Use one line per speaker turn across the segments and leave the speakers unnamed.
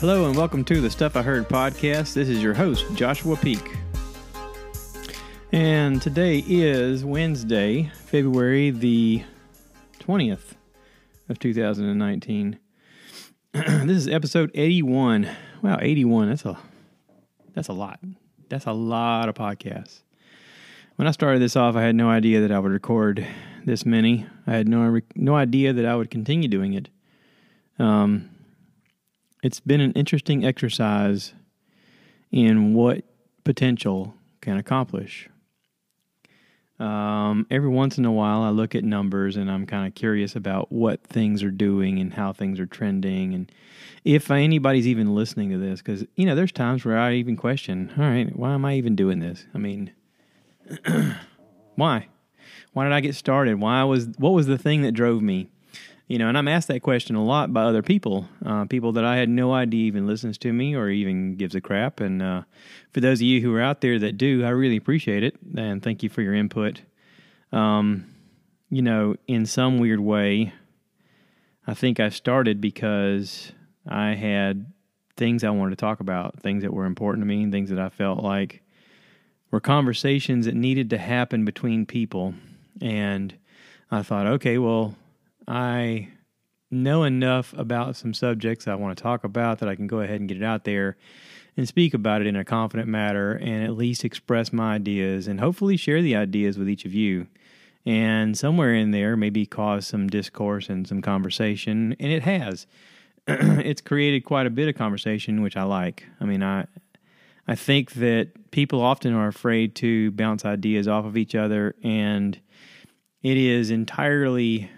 Hello and welcome to the Stuff I Heard podcast. This is your host, Joshua Peak. And today is Wednesday, February the 20th of 2019. this is episode 81. Wow, 81. That's a that's a lot. That's a lot of podcasts. When I started this off, I had no idea that I would record this many. I had no no idea that I would continue doing it. Um it's been an interesting exercise in what potential can accomplish. Um, every once in a while, I look at numbers and I'm kind of curious about what things are doing and how things are trending, and if anybody's even listening to this. Because you know, there's times where I even question, all right, why am I even doing this? I mean, why? Why did I get started? Why was what was the thing that drove me? You know, and I'm asked that question a lot by other people, uh, people that I had no idea even listens to me or even gives a crap. And uh, for those of you who are out there that do, I really appreciate it and thank you for your input. Um, you know, in some weird way, I think I started because I had things I wanted to talk about, things that were important to me, and things that I felt like were conversations that needed to happen between people. And I thought, okay, well, I know enough about some subjects I want to talk about that I can go ahead and get it out there and speak about it in a confident manner and at least express my ideas and hopefully share the ideas with each of you. And somewhere in there, maybe cause some discourse and some conversation. And it has. it's created quite a bit of conversation, which I like. I mean, I. I think that people often are afraid to bounce ideas off of each other, and it is entirely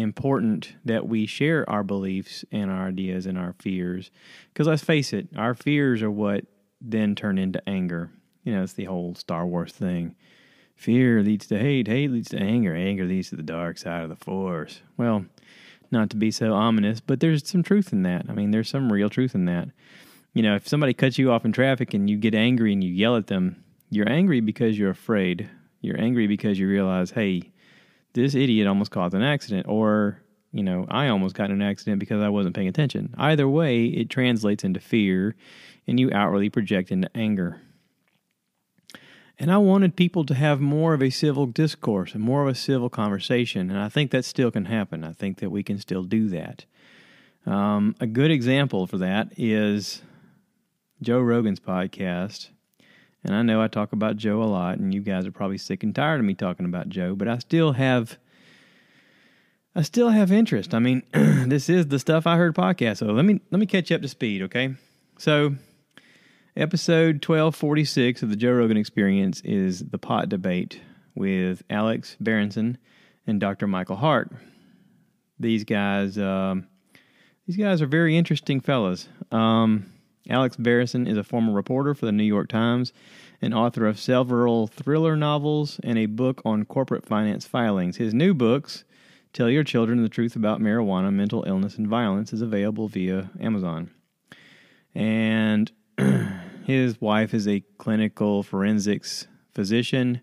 important that we share our beliefs and our ideas and our fears. Because let's face it, our fears are what then turn into anger. You know, it's the whole Star Wars thing. Fear leads to hate, hate leads to anger, anger leads to the dark side of the force. Well, not to be so ominous, but there's some truth in that. I mean, there's some real truth in that. You know, if somebody cuts you off in traffic and you get angry and you yell at them, you're angry because you're afraid. You're angry because you realize, hey, this idiot almost caused an accident, or, you know, I almost got in an accident because I wasn't paying attention. Either way, it translates into fear and you outwardly project into anger. And I wanted people to have more of a civil discourse and more of a civil conversation. And I think that still can happen. I think that we can still do that. Um, a good example for that is Joe Rogan's podcast. And I know I talk about Joe a lot, and you guys are probably sick and tired of me talking about Joe, but I still have. I still have interest. I mean, this is the stuff I heard podcast. So let me let me catch up to speed, okay? So, episode twelve forty six of the Joe Rogan Experience is the pot debate with Alex Berenson and Dr. Michael Hart. These guys, um, these guys are very interesting fellas. Um, Alex Berenson is a former reporter for the New York Times and author of several thriller novels and a book on corporate finance filings. His new books, Tell Your Children the Truth About Marijuana, Mental Illness, and Violence, is available via Amazon. And his wife is a clinical forensics physician,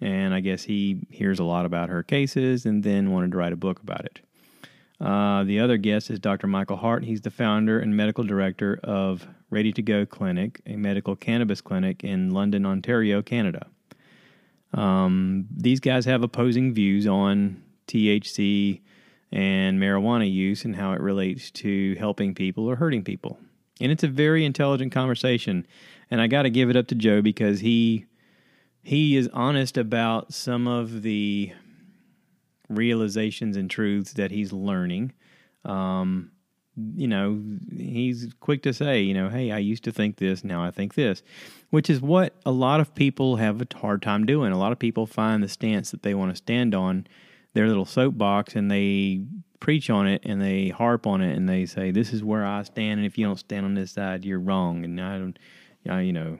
and I guess he hears a lot about her cases and then wanted to write a book about it. Uh, the other guest is Dr. Michael Hart. He's the founder and medical director of Ready to Go Clinic, a medical cannabis clinic in London, Ontario, Canada. Um, these guys have opposing views on THC and marijuana use and how it relates to helping people or hurting people. And it's a very intelligent conversation. And I got to give it up to Joe because he he is honest about some of the realizations and truths that he's learning. Um, you know, he's quick to say, you know, hey, I used to think this, now I think this, which is what a lot of people have a hard time doing. A lot of people find the stance that they want to stand on, their little soapbox, and they preach on it and they harp on it and they say, this is where I stand, and if you don't stand on this side, you're wrong. And I don't, you know,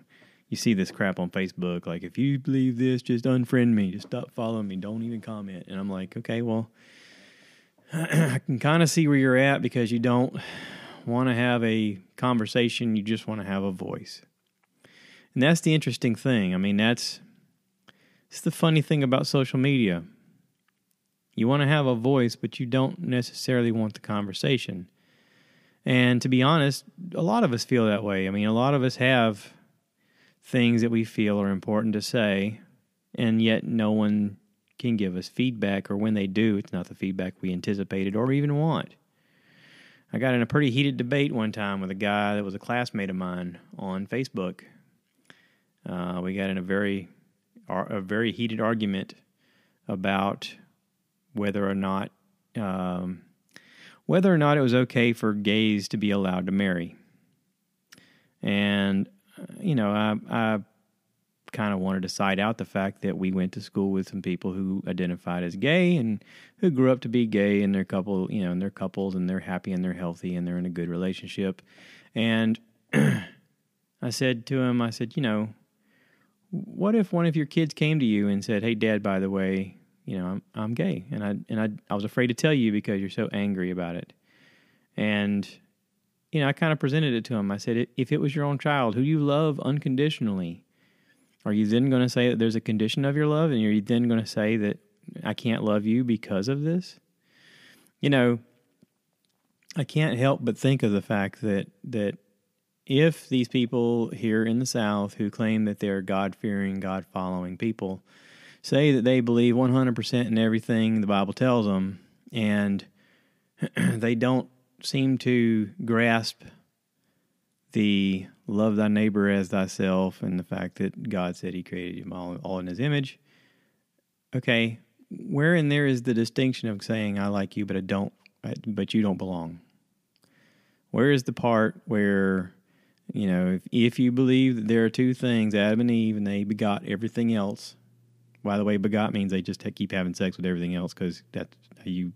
you see this crap on Facebook. Like, if you believe this, just unfriend me, just stop following me, don't even comment. And I'm like, okay, well, I can kind of see where you're at because you don't want to have a conversation, you just want to have a voice. And that's the interesting thing. I mean, that's it's the funny thing about social media. You want to have a voice, but you don't necessarily want the conversation. And to be honest, a lot of us feel that way. I mean, a lot of us have things that we feel are important to say, and yet no one can give us feedback, or when they do, it's not the feedback we anticipated or even want. I got in a pretty heated debate one time with a guy that was a classmate of mine on Facebook. Uh, we got in a very, a very heated argument about whether or not um, whether or not it was okay for gays to be allowed to marry. And, you know, I, I kind of wanted to side out the fact that we went to school with some people who identified as gay and who grew up to be gay and they're couple, you know, and they're couples and they're happy and they're healthy and they're in a good relationship. And I said to him, I said, you know, what if one of your kids came to you and said, "Hey, Dad, by the way, you know, I'm I'm gay, and I and I I was afraid to tell you because you're so angry about it. And you know, I kind of presented it to him. I said, if it was your own child who you love unconditionally, are you then going to say that there's a condition of your love, and are you then going to say that I can't love you because of this? You know, I can't help but think of the fact that that if these people here in the South who claim that they're God fearing, God following people say that they believe 100% in everything the Bible tells them, and they don't seem to grasp the love thy neighbor as thyself and the fact that God said he created you all, all in his image. Okay, where in there is the distinction of saying I like you but I don't but you don't belong? Where is the part where you know if if you believe that there are two things Adam and Eve and they begot everything else by the way, begot means they just keep having sex with everything else because that's how you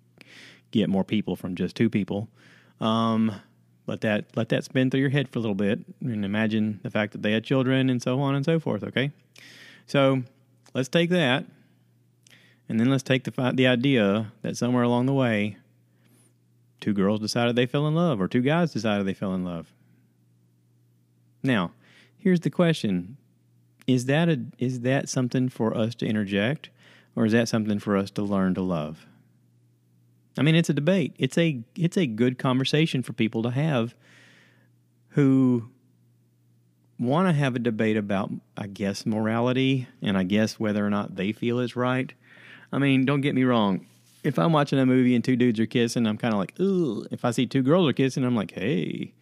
get more people from just two people. Um, let that let that spin through your head for a little bit, and imagine the fact that they had children and so on and so forth. Okay, so let's take that, and then let's take the the idea that somewhere along the way, two girls decided they fell in love, or two guys decided they fell in love. Now, here's the question: is that a is that something for us to interject or is that something for us to learn to love i mean it's a debate it's a it's a good conversation for people to have who want to have a debate about i guess morality and i guess whether or not they feel it's right i mean don't get me wrong if i'm watching a movie and two dudes are kissing i'm kind of like ooh if i see two girls are kissing i'm like hey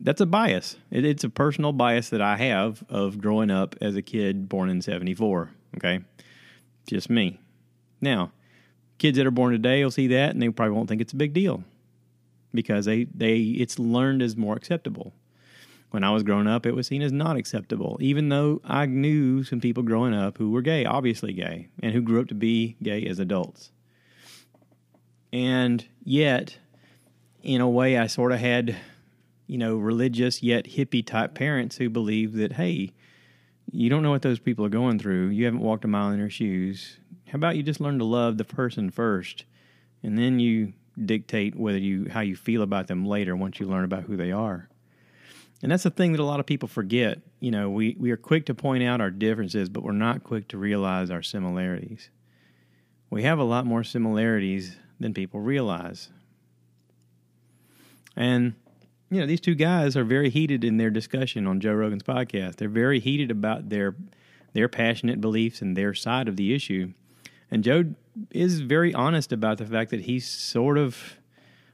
that's a bias. It, it's a personal bias that I have of growing up as a kid born in 74. Okay. Just me. Now, kids that are born today will see that and they probably won't think it's a big deal because they, they it's learned as more acceptable. When I was growing up, it was seen as not acceptable, even though I knew some people growing up who were gay, obviously gay, and who grew up to be gay as adults. And yet, in a way, I sort of had you know, religious yet hippie type parents who believed that, hey, you don't know what those people are going through. You haven't walked a mile in their shoes. How about you just learn to love the person first, and then you dictate whether you how you feel about them later once you learn about who they are. And that's the thing that a lot of people forget. You know, we, we are quick to point out our differences, but we're not quick to realize our similarities. We have a lot more similarities than people realize. And you know, these two guys are very heated in their discussion on Joe Rogan's podcast. They're very heated about their their passionate beliefs and their side of the issue. And Joe is very honest about the fact that he's sort of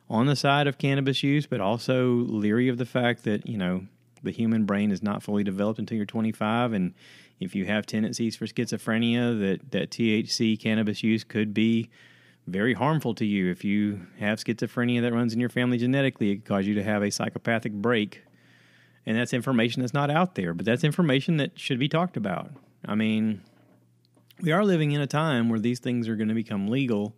on the side of cannabis use, but also leery of the fact that, you know, the human brain is not fully developed until you're 25 and if you have tendencies for schizophrenia that that THC cannabis use could be very harmful to you. If you have schizophrenia that runs in your family genetically, it could cause you to have a psychopathic break. And that's information that's not out there, but that's information that should be talked about. I mean, we are living in a time where these things are going to become legal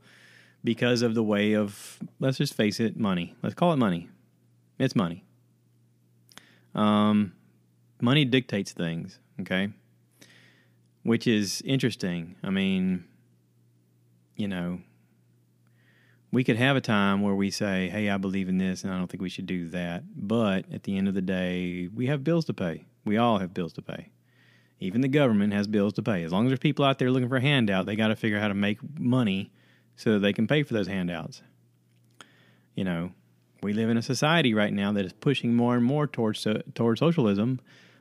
because of the way of, let's just face it, money. Let's call it money. It's money. Um, money dictates things, okay? Which is interesting. I mean, you know, we could have a time where we say, "Hey, I believe in this, and I don't think we should do that." But at the end of the day, we have bills to pay. We all have bills to pay. Even the government has bills to pay. As long as there's people out there looking for a handout, they got to figure out how to make money so that they can pay for those handouts. You know, we live in a society right now that is pushing more and more towards towards socialism.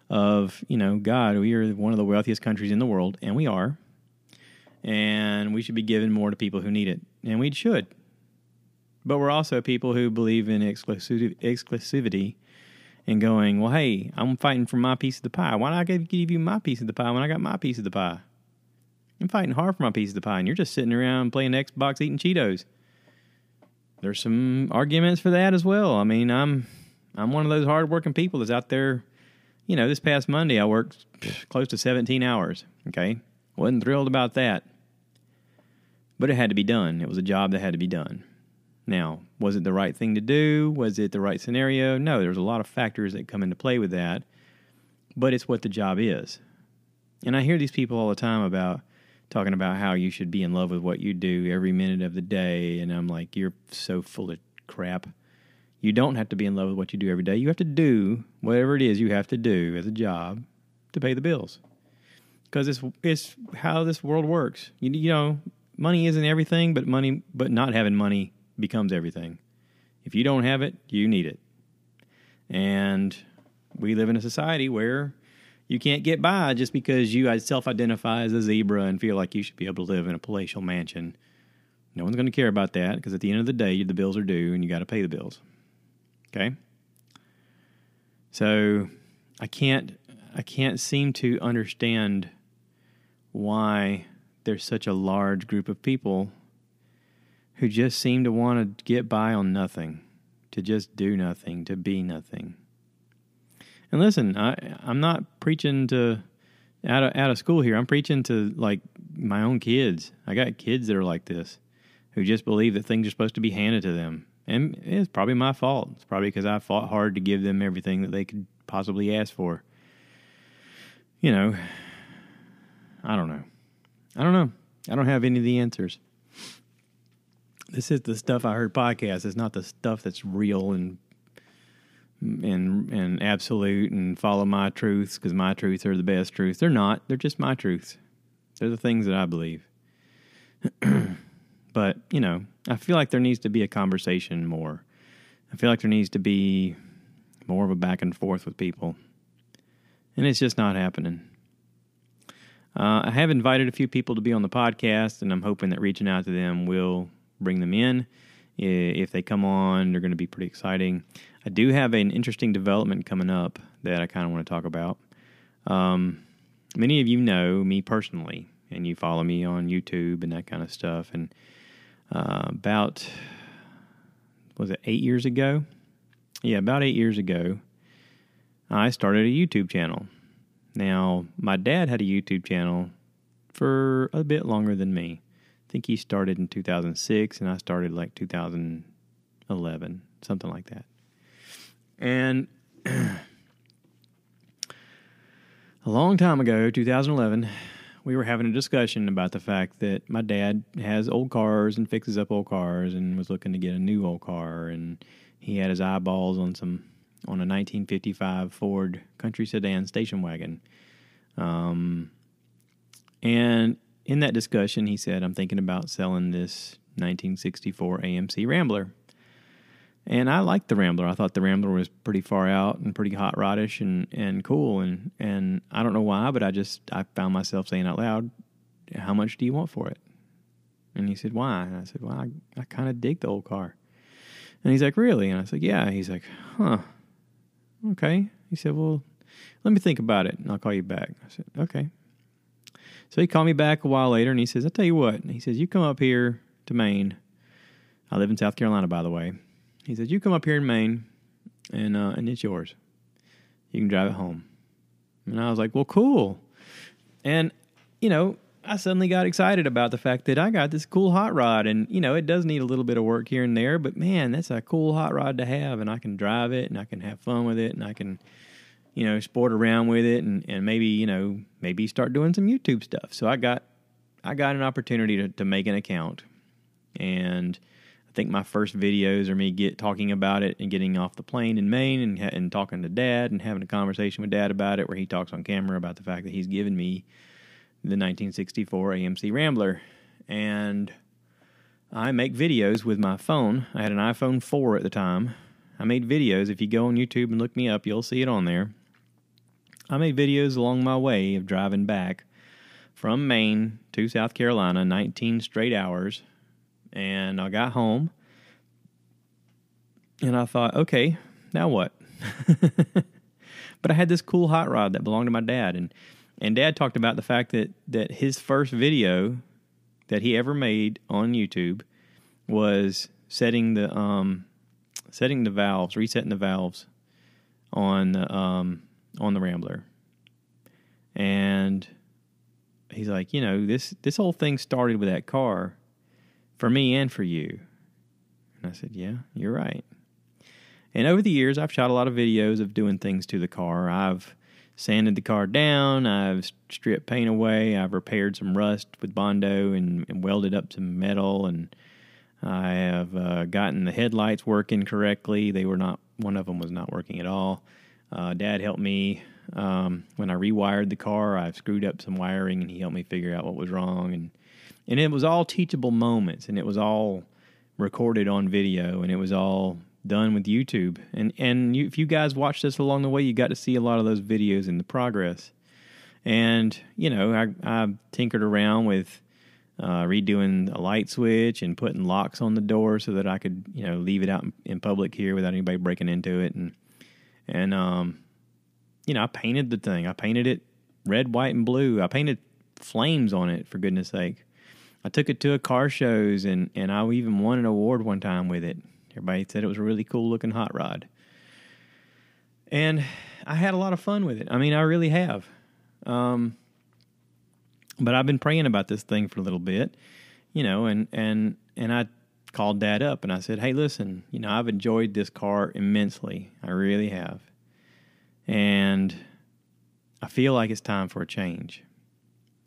Of you know, God, we are one of the wealthiest countries in the world, and we are, and we should be giving more to people who need it, and we should. But we're also people who believe in exclusiv- exclusivity and going, well, hey, I'm fighting for my piece of the pie. Why not give you my piece of the pie when I got my piece of the pie? I'm fighting hard for my piece of the pie, and you're just sitting around playing Xbox, eating Cheetos. There's some arguments for that as well. I mean, I'm I'm one of those hardworking people that's out there. You know, this past Monday I worked close to 17 hours. Okay, wasn't thrilled about that, but it had to be done. It was a job that had to be done. Now, was it the right thing to do? Was it the right scenario? No, there's a lot of factors that come into play with that, but it's what the job is. And I hear these people all the time about talking about how you should be in love with what you do every minute of the day. And I'm like, you're so full of crap. You don't have to be in love with what you do every day. You have to do whatever it is you have to do as a job to pay the bills. Because it's it's how this world works. You, you know, money isn't everything, but money, but not having money becomes everything. If you don't have it, you need it. And we live in a society where you can't get by just because you self identify as a zebra and feel like you should be able to live in a palatial mansion. No one's going to care about that because at the end of the day, the bills are due and you got to pay the bills. Okay? So I can't I can't seem to understand why there's such a large group of people who just seem to want to get by on nothing, to just do nothing, to be nothing. And listen, I I'm not preaching to out of out of school here. I'm preaching to like my own kids. I got kids that are like this, who just believe that things are supposed to be handed to them, and it's probably my fault. It's probably because I fought hard to give them everything that they could possibly ask for. You know, I don't know. I don't know. I don't have any of the answers this is the stuff I heard podcast. It's not the stuff that's real and and and absolute and follow my truths because my truths are the best truths. They're not. They're just my truths. They're the things that I believe. but you know, I feel like there needs to be a conversation more. I feel like there needs to be more of a back and forth with people, and it's just not happening. Uh, I have invited a few people to be on the podcast, and I'm hoping that reaching out to them will bring them in. If they come on, they're going to be pretty exciting. I do have an interesting development coming up that I kind of want to talk about. Um, many of you know me personally, and you follow me on YouTube and that kind of stuff. And uh, about, was it eight years ago? Yeah, about eight years ago, I started a YouTube channel. Now, my dad had a YouTube channel for a bit longer than me think he started in 2006 and I started like 2011, something like that. And a long time ago, 2011, we were having a discussion about the fact that my dad has old cars and fixes up old cars and was looking to get a new old car and he had his eyeballs on some on a 1955 Ford country sedan station wagon. Um, and in that discussion, he said, I'm thinking about selling this 1964 AMC Rambler. And I liked the Rambler. I thought the Rambler was pretty far out and pretty hot rodish and, and cool. And, and I don't know why, but I just I found myself saying out loud, How much do you want for it? And he said, Why? And I said, Well, I, I kind of dig the old car. And he's like, Really? And I said, Yeah. He's like, Huh. Okay. He said, Well, let me think about it and I'll call you back. I said, Okay. So he called me back a while later and he says, I'll tell you what. He says, You come up here to Maine. I live in South Carolina, by the way. He says, You come up here in Maine and, uh, and it's yours. You can drive it home. And I was like, Well, cool. And, you know, I suddenly got excited about the fact that I got this cool hot rod. And, you know, it does need a little bit of work here and there, but man, that's a cool hot rod to have. And I can drive it and I can have fun with it and I can you know, sport around with it and, and maybe, you know, maybe start doing some YouTube stuff. So I got I got an opportunity to, to make an account. And I think my first videos are me get talking about it and getting off the plane in Maine and and talking to dad and having a conversation with dad about it where he talks on camera about the fact that he's given me the 1964 AMC Rambler. And I make videos with my phone. I had an iPhone 4 at the time I made videos. If you go on YouTube and look me up, you'll see it on there. I made videos along my way of driving back from Maine to South Carolina, 19 straight hours. And I got home and I thought, okay, now what? but I had this cool hot rod that belonged to my dad. And, and dad talked about the fact that, that his first video that he ever made on YouTube was setting the um, setting the valves, resetting the valves on the um, on the Rambler. And he's like, you know, this this whole thing started with that car for me and for you. And I said, yeah, you're right. And over the years, I've shot a lot of videos of doing things to the car. I've sanded the car down. I've stripped paint away. I've repaired some rust with Bondo and, and welded up some metal. And I have uh, gotten the headlights working correctly. They were not, one of them was not working at all. Uh, Dad helped me um, when I rewired the car. I've screwed up some wiring and he helped me figure out what was wrong. And, and it was all teachable moments and it was all recorded on video and it was all done with YouTube. And and you, if you guys watch this along the way, you got to see a lot of those videos in the progress. And you know, I I tinkered around with uh, redoing a light switch and putting locks on the door so that I could you know leave it out in, in public here without anybody breaking into it. And and um, you know, I painted the thing. I painted it red, white, and blue. I painted flames on it for goodness sake. I took it to a car shows and and I even won an award one time with it. Everybody said it was a really cool looking hot rod. And I had a lot of fun with it. I mean, I really have. Um, but I've been praying about this thing for a little bit, you know, and and and I called dad up and I said, "Hey, listen, you know, I've enjoyed this car immensely. I really have. And I feel like it's time for a change."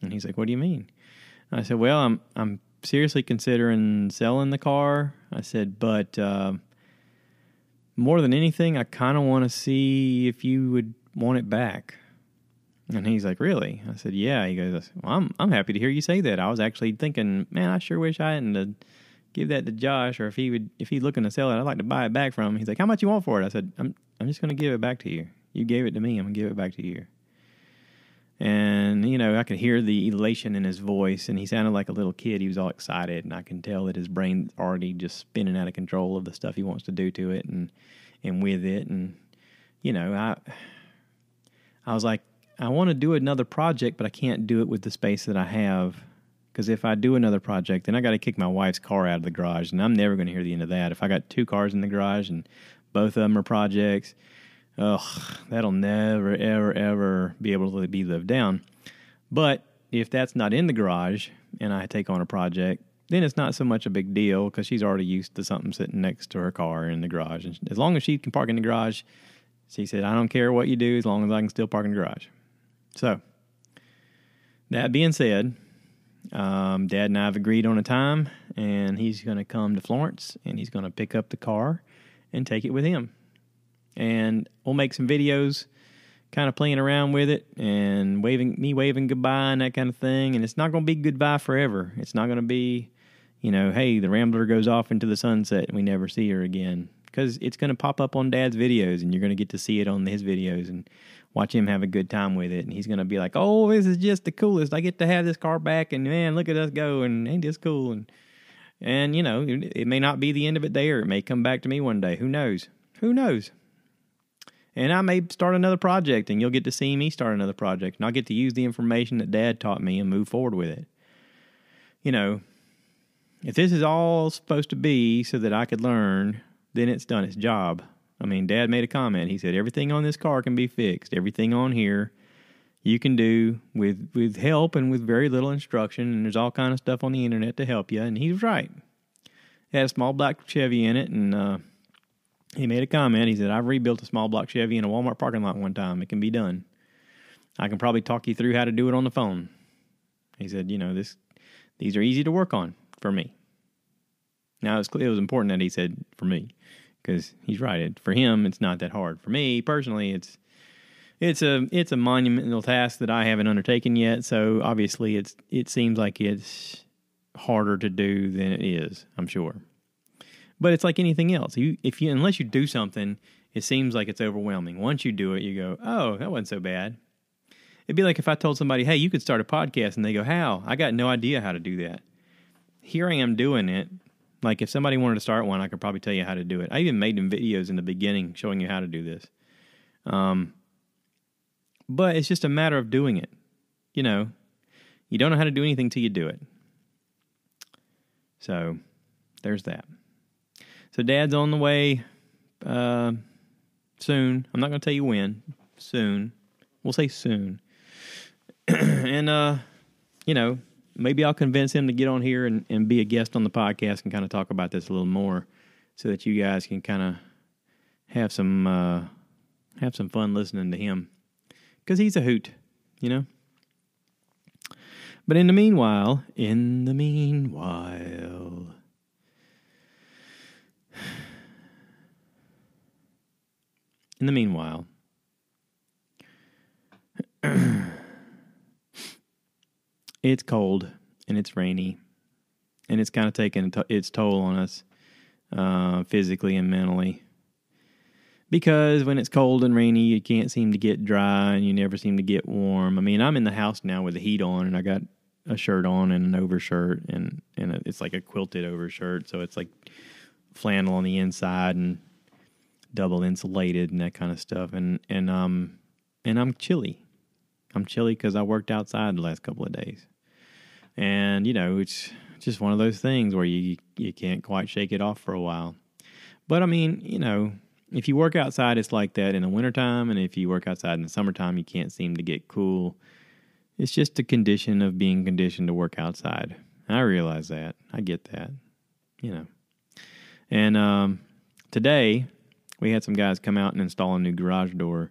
And he's like, "What do you mean?" I said, "Well, I'm I'm seriously considering selling the car. I said, but uh, more than anything, I kind of want to see if you would want it back. And he's like, really? I said, yeah. He goes, well, I'm I'm happy to hear you say that. I was actually thinking, man, I sure wish I hadn't uh, give that to Josh, or if he would, if he's looking to sell it, I'd like to buy it back from him. He's like, how much you want for it? I said, I'm I'm just going to give it back to you. You gave it to me. I'm going to give it back to you and you know I could hear the elation in his voice, and he sounded like a little kid. He was all excited, and I can tell that his brain's already just spinning out of control of the stuff he wants to do to it, and and with it, and you know I I was like I want to do another project, but I can't do it with the space that I have. Because if I do another project, then I got to kick my wife's car out of the garage, and I'm never going to hear the end of that. If I got two cars in the garage and both of them are projects, ugh, that'll never, ever, ever be able to be lived down. But if that's not in the garage and I take on a project, then it's not so much a big deal because she's already used to something sitting next to her car in the garage. And as long as she can park in the garage, she said, I don't care what you do as long as I can still park in the garage. So, that being said, um, Dad and I have agreed on a time, and he's going to come to Florence and he's going to pick up the car and take it with him. And we'll make some videos kind of playing around with it and waving me waving goodbye and that kind of thing and it's not going to be goodbye forever. It's not going to be you know hey the rambler goes off into the sunset and we never see her again. Because it's going to pop up on dad's videos and you're going to get to see it on his videos and watch him have a good time with it and he's going to be like oh this is just the coolest. I get to have this car back and man look at us go and ain't this cool? And and you know it may not be the end of it there. It may come back to me one day. Who knows? Who knows? And I may start another project and you'll get to see me start another project and I'll get to use the information that dad taught me and move forward with it. You know, if this is all supposed to be so that I could learn, then it's done. Its job. I mean, dad made a comment. He said everything on this car can be fixed. Everything on here you can do with with help and with very little instruction and there's all kind of stuff on the internet to help you and he's right. It had a small block Chevy in it and uh he made a comment. He said, I've rebuilt a small block Chevy in a Walmart parking lot one time. It can be done. I can probably talk you through how to do it on the phone. He said, you know, this these are easy to work on for me. Now, it was, it was important that he said for me because he's right. It, for him, it's not that hard. For me personally, it's it's a it's a monumental task that I haven't undertaken yet. So obviously, it's it seems like it's harder to do than it is. I'm sure. But it's like anything else. You if you unless you do something, it seems like it's overwhelming. Once you do it, you go, "Oh, that wasn't so bad." It'd be like if I told somebody, "Hey, you could start a podcast," and they go, "How?" I got no idea how to do that. Here I am doing it. Like if somebody wanted to start one, I could probably tell you how to do it. I even made them videos in the beginning showing you how to do this. Um, but it's just a matter of doing it. You know, you don't know how to do anything till you do it. So there's that. So dad's on the way uh, soon. I'm not going to tell you when. Soon. We'll say soon. and, uh, you know, maybe I'll convince him to get on here and, and be a guest on the podcast and kind of talk about this a little more so that you guys can kind of have some uh, have some fun listening to him. Because he's a hoot, you know. But in the meanwhile, in the meanwhile, in the meanwhile, it's cold and it's rainy, and it's kind of taking its toll on us uh, physically and mentally. Because when it's cold and rainy, you can't seem to get dry and you never seem to get warm. I mean, I'm in the house now with the heat on, and I got a shirt on and an overshirt, and and it's like a quilted overshirt, so it's like flannel on the inside and double insulated and that kind of stuff. And and um and I'm chilly. I'm chilly because I worked outside the last couple of days, and you know it's just one of those things where you you can't quite shake it off for a while. But I mean, you know, if you work outside, it's like that in the wintertime, and if you work outside in the summertime, you can't seem to get cool. It's just a condition of being conditioned to work outside. I realize that. I get that. You know. And um, today, we had some guys come out and install a new garage door.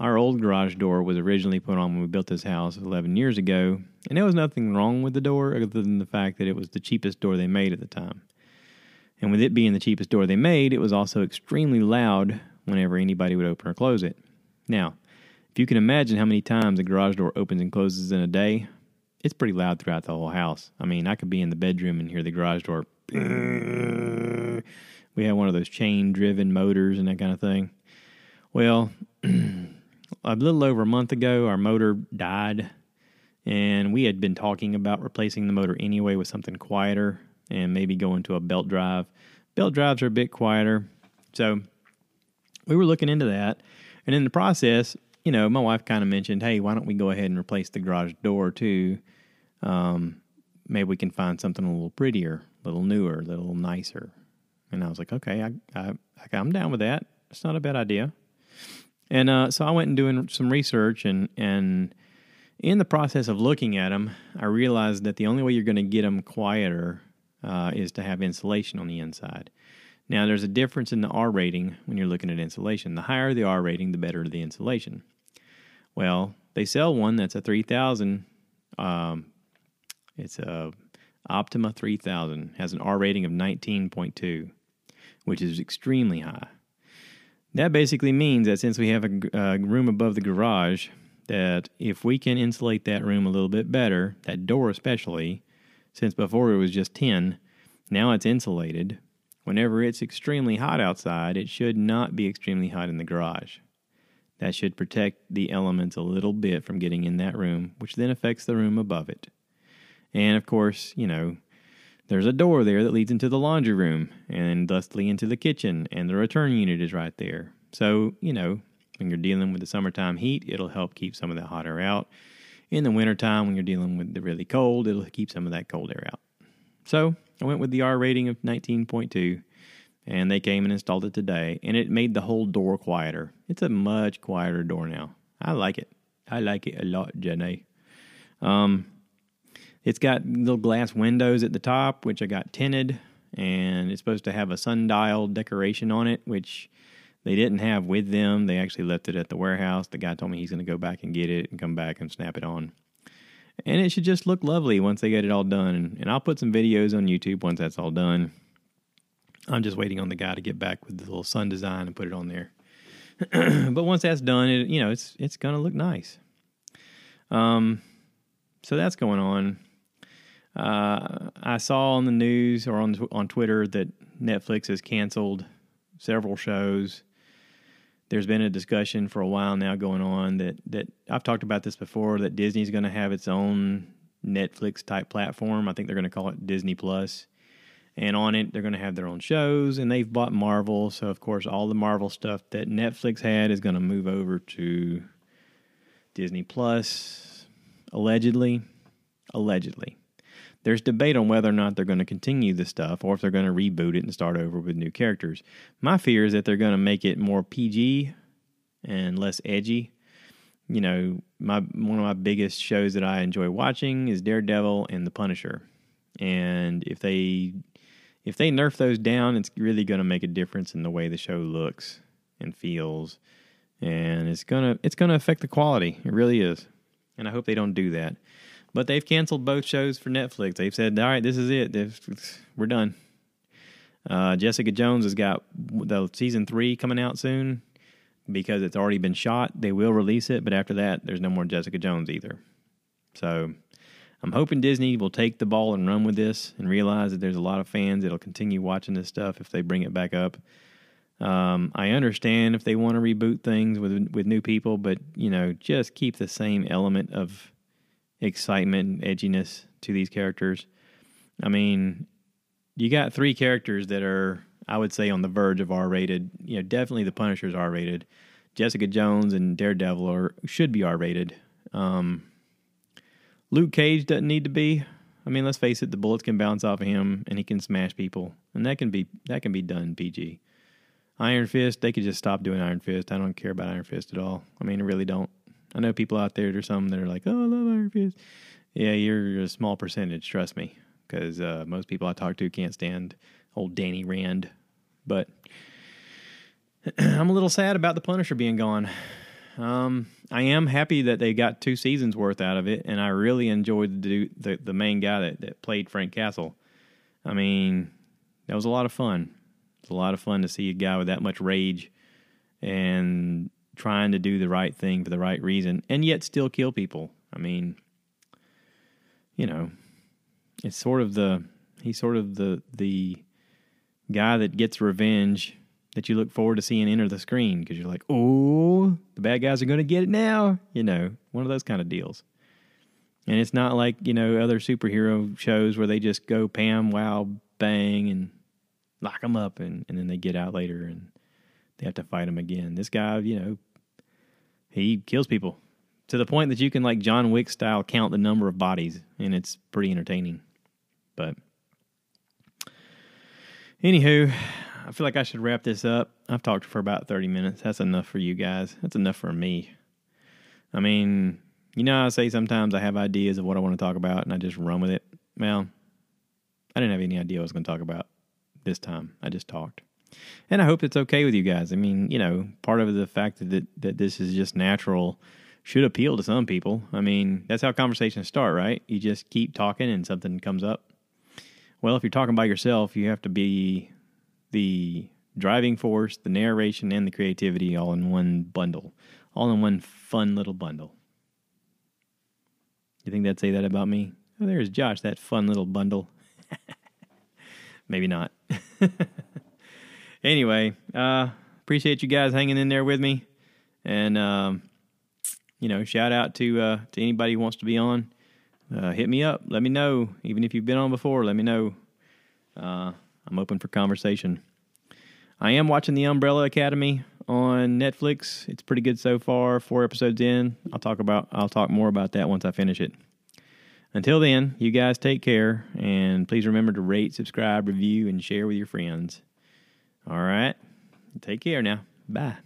Our old garage door was originally put on when we built this house 11 years ago, and there was nothing wrong with the door other than the fact that it was the cheapest door they made at the time. And with it being the cheapest door they made, it was also extremely loud whenever anybody would open or close it. Now, if you can imagine how many times a garage door opens and closes in a day, it's pretty loud throughout the whole house. I mean, I could be in the bedroom and hear the garage door. We had one of those chain driven motors and that kind of thing. Well, a little over a month ago, our motor died, and we had been talking about replacing the motor anyway with something quieter and maybe going to a belt drive. Belt drives are a bit quieter, so we were looking into that. And in the process, you know, my wife kind of mentioned, "Hey, why don't we go ahead and replace the garage door too? Um, maybe we can find something a little prettier, a little newer, a little nicer." And I was like, "Okay, I, I I'm down with that. It's not a bad idea." And uh, so I went and doing some research, and and in the process of looking at them, I realized that the only way you're going to get them quieter uh, is to have insulation on the inside. Now, there's a difference in the R rating when you're looking at insulation. The higher the R rating, the better the insulation. Well, they sell one that's a 3000. Um, it's a Optima 3000, has an R rating of 19.2, which is extremely high. That basically means that since we have a, a uh, room above the garage, that if we can insulate that room a little bit better, that door especially, since before it was just tin, now it's insulated. Whenever it's extremely hot outside, it should not be extremely hot in the garage. That should protect the elements a little bit from getting in that room, which then affects the room above it. And of course, you know, there's a door there that leads into the laundry room and thusly into the kitchen, and the return unit is right there. So, you know, when you're dealing with the summertime heat, it'll help keep some of that hot air out. In the wintertime, when you're dealing with the really cold, it'll keep some of that cold air out. So I went with the R rating of 19.2, and they came and installed it today, and it made the whole door quieter. It's a much quieter door now. I like it. I like it a lot, Jenny. Um, it's got little glass windows at the top, which I got tinted, and it's supposed to have a sundial decoration on it, which they didn't have with them. They actually left it at the warehouse. The guy told me he's going to go back and get it and come back and snap it on. And it should just look lovely once they get it all done. And I'll put some videos on YouTube once that's all done. I'm just waiting on the guy to get back with the little sun design and put it on there. but once that's done, it, you know, it's it's going to look nice. Um, so that's going on. Uh, I saw on the news or on on Twitter that Netflix has canceled several shows. There's been a discussion for a while now going on that that I've talked about this before that Disney's going to have its own Netflix type platform. I think they're going to call it Disney Plus. And on it, they're going to have their own shows, and they've bought Marvel. So, of course, all the Marvel stuff that Netflix had is going to move over to Disney Plus, allegedly. Allegedly. There's debate on whether or not they're going to continue the stuff or if they're going to reboot it and start over with new characters. My fear is that they're going to make it more PG and less edgy. You know, my one of my biggest shows that I enjoy watching is Daredevil and The Punisher. And if they if they nerf those down, it's really going to make a difference in the way the show looks and feels, and it's gonna it's gonna affect the quality. It really is, and I hope they don't do that. But they've canceled both shows for Netflix. They've said, "All right, this is it. We're done." Uh, Jessica Jones has got the season three coming out soon because it's already been shot. They will release it, but after that, there's no more Jessica Jones either. So I'm hoping Disney will take the ball and run with this and realize that there's a lot of fans that'll continue watching this stuff if they bring it back up. Um, I understand if they want to reboot things with with new people, but you know, just keep the same element of excitement and edginess to these characters. I mean, you got three characters that are, I would say, on the verge of R rated. You know, definitely the Punisher's R rated. Jessica Jones and Daredevil are should be R rated. Um, Luke Cage doesn't need to be. I mean, let's face it, the bullets can bounce off of him and he can smash people. And that can be that can be done PG. Iron Fist, they could just stop doing Iron Fist. I don't care about Iron Fist at all. I mean, I really don't. I know people out there, there's some that are like, oh, I love Fist. Yeah, you're a small percentage, trust me, because uh, most people I talk to can't stand old Danny Rand. But I'm a little sad about the Punisher being gone. Um, I am happy that they got two seasons worth out of it, and I really enjoyed the the, the main guy that, that played Frank Castle. I mean, that was a lot of fun. It's a lot of fun to see a guy with that much rage and trying to do the right thing for the right reason, and yet still kill people. I mean, you know, it's sort of the he's sort of the the guy that gets revenge that you look forward to seeing enter the screen because you're like, oh, the bad guys are going to get it now. You know, one of those kind of deals. And it's not like, you know, other superhero shows where they just go Pam, wow, bang, and lock them up, and, and then they get out later and they have to fight them again. This guy, you know, he kills people to the point that you can, like John Wick style, count the number of bodies, and it's pretty entertaining. But anywho, I feel like I should wrap this up. I've talked for about 30 minutes. That's enough for you guys. That's enough for me. I mean, you know, I say sometimes I have ideas of what I want to talk about and I just run with it. Well, I didn't have any idea what I was going to talk about this time. I just talked. And I hope it's okay with you guys. I mean, you know, part of the fact that, that that this is just natural should appeal to some people. I mean, that's how conversations start, right? You just keep talking and something comes up. Well, if you're talking by yourself, you have to be the driving force, the narration, and the creativity all in one bundle, all in one fun little bundle. You think they'd say that about me? Oh, there's Josh, that fun little bundle. Maybe not. anyway, uh, appreciate you guys hanging in there with me, and um, you know, shout out to uh, to anybody who wants to be on. Uh, hit me up. Let me know. Even if you've been on before, let me know. Uh, I'm open for conversation. I am watching The Umbrella Academy on Netflix. It's pretty good so far. Four episodes in. I'll talk about I'll talk more about that once I finish it. Until then, you guys take care and please remember to rate, subscribe, review, and share with your friends. All right. Take care now. Bye.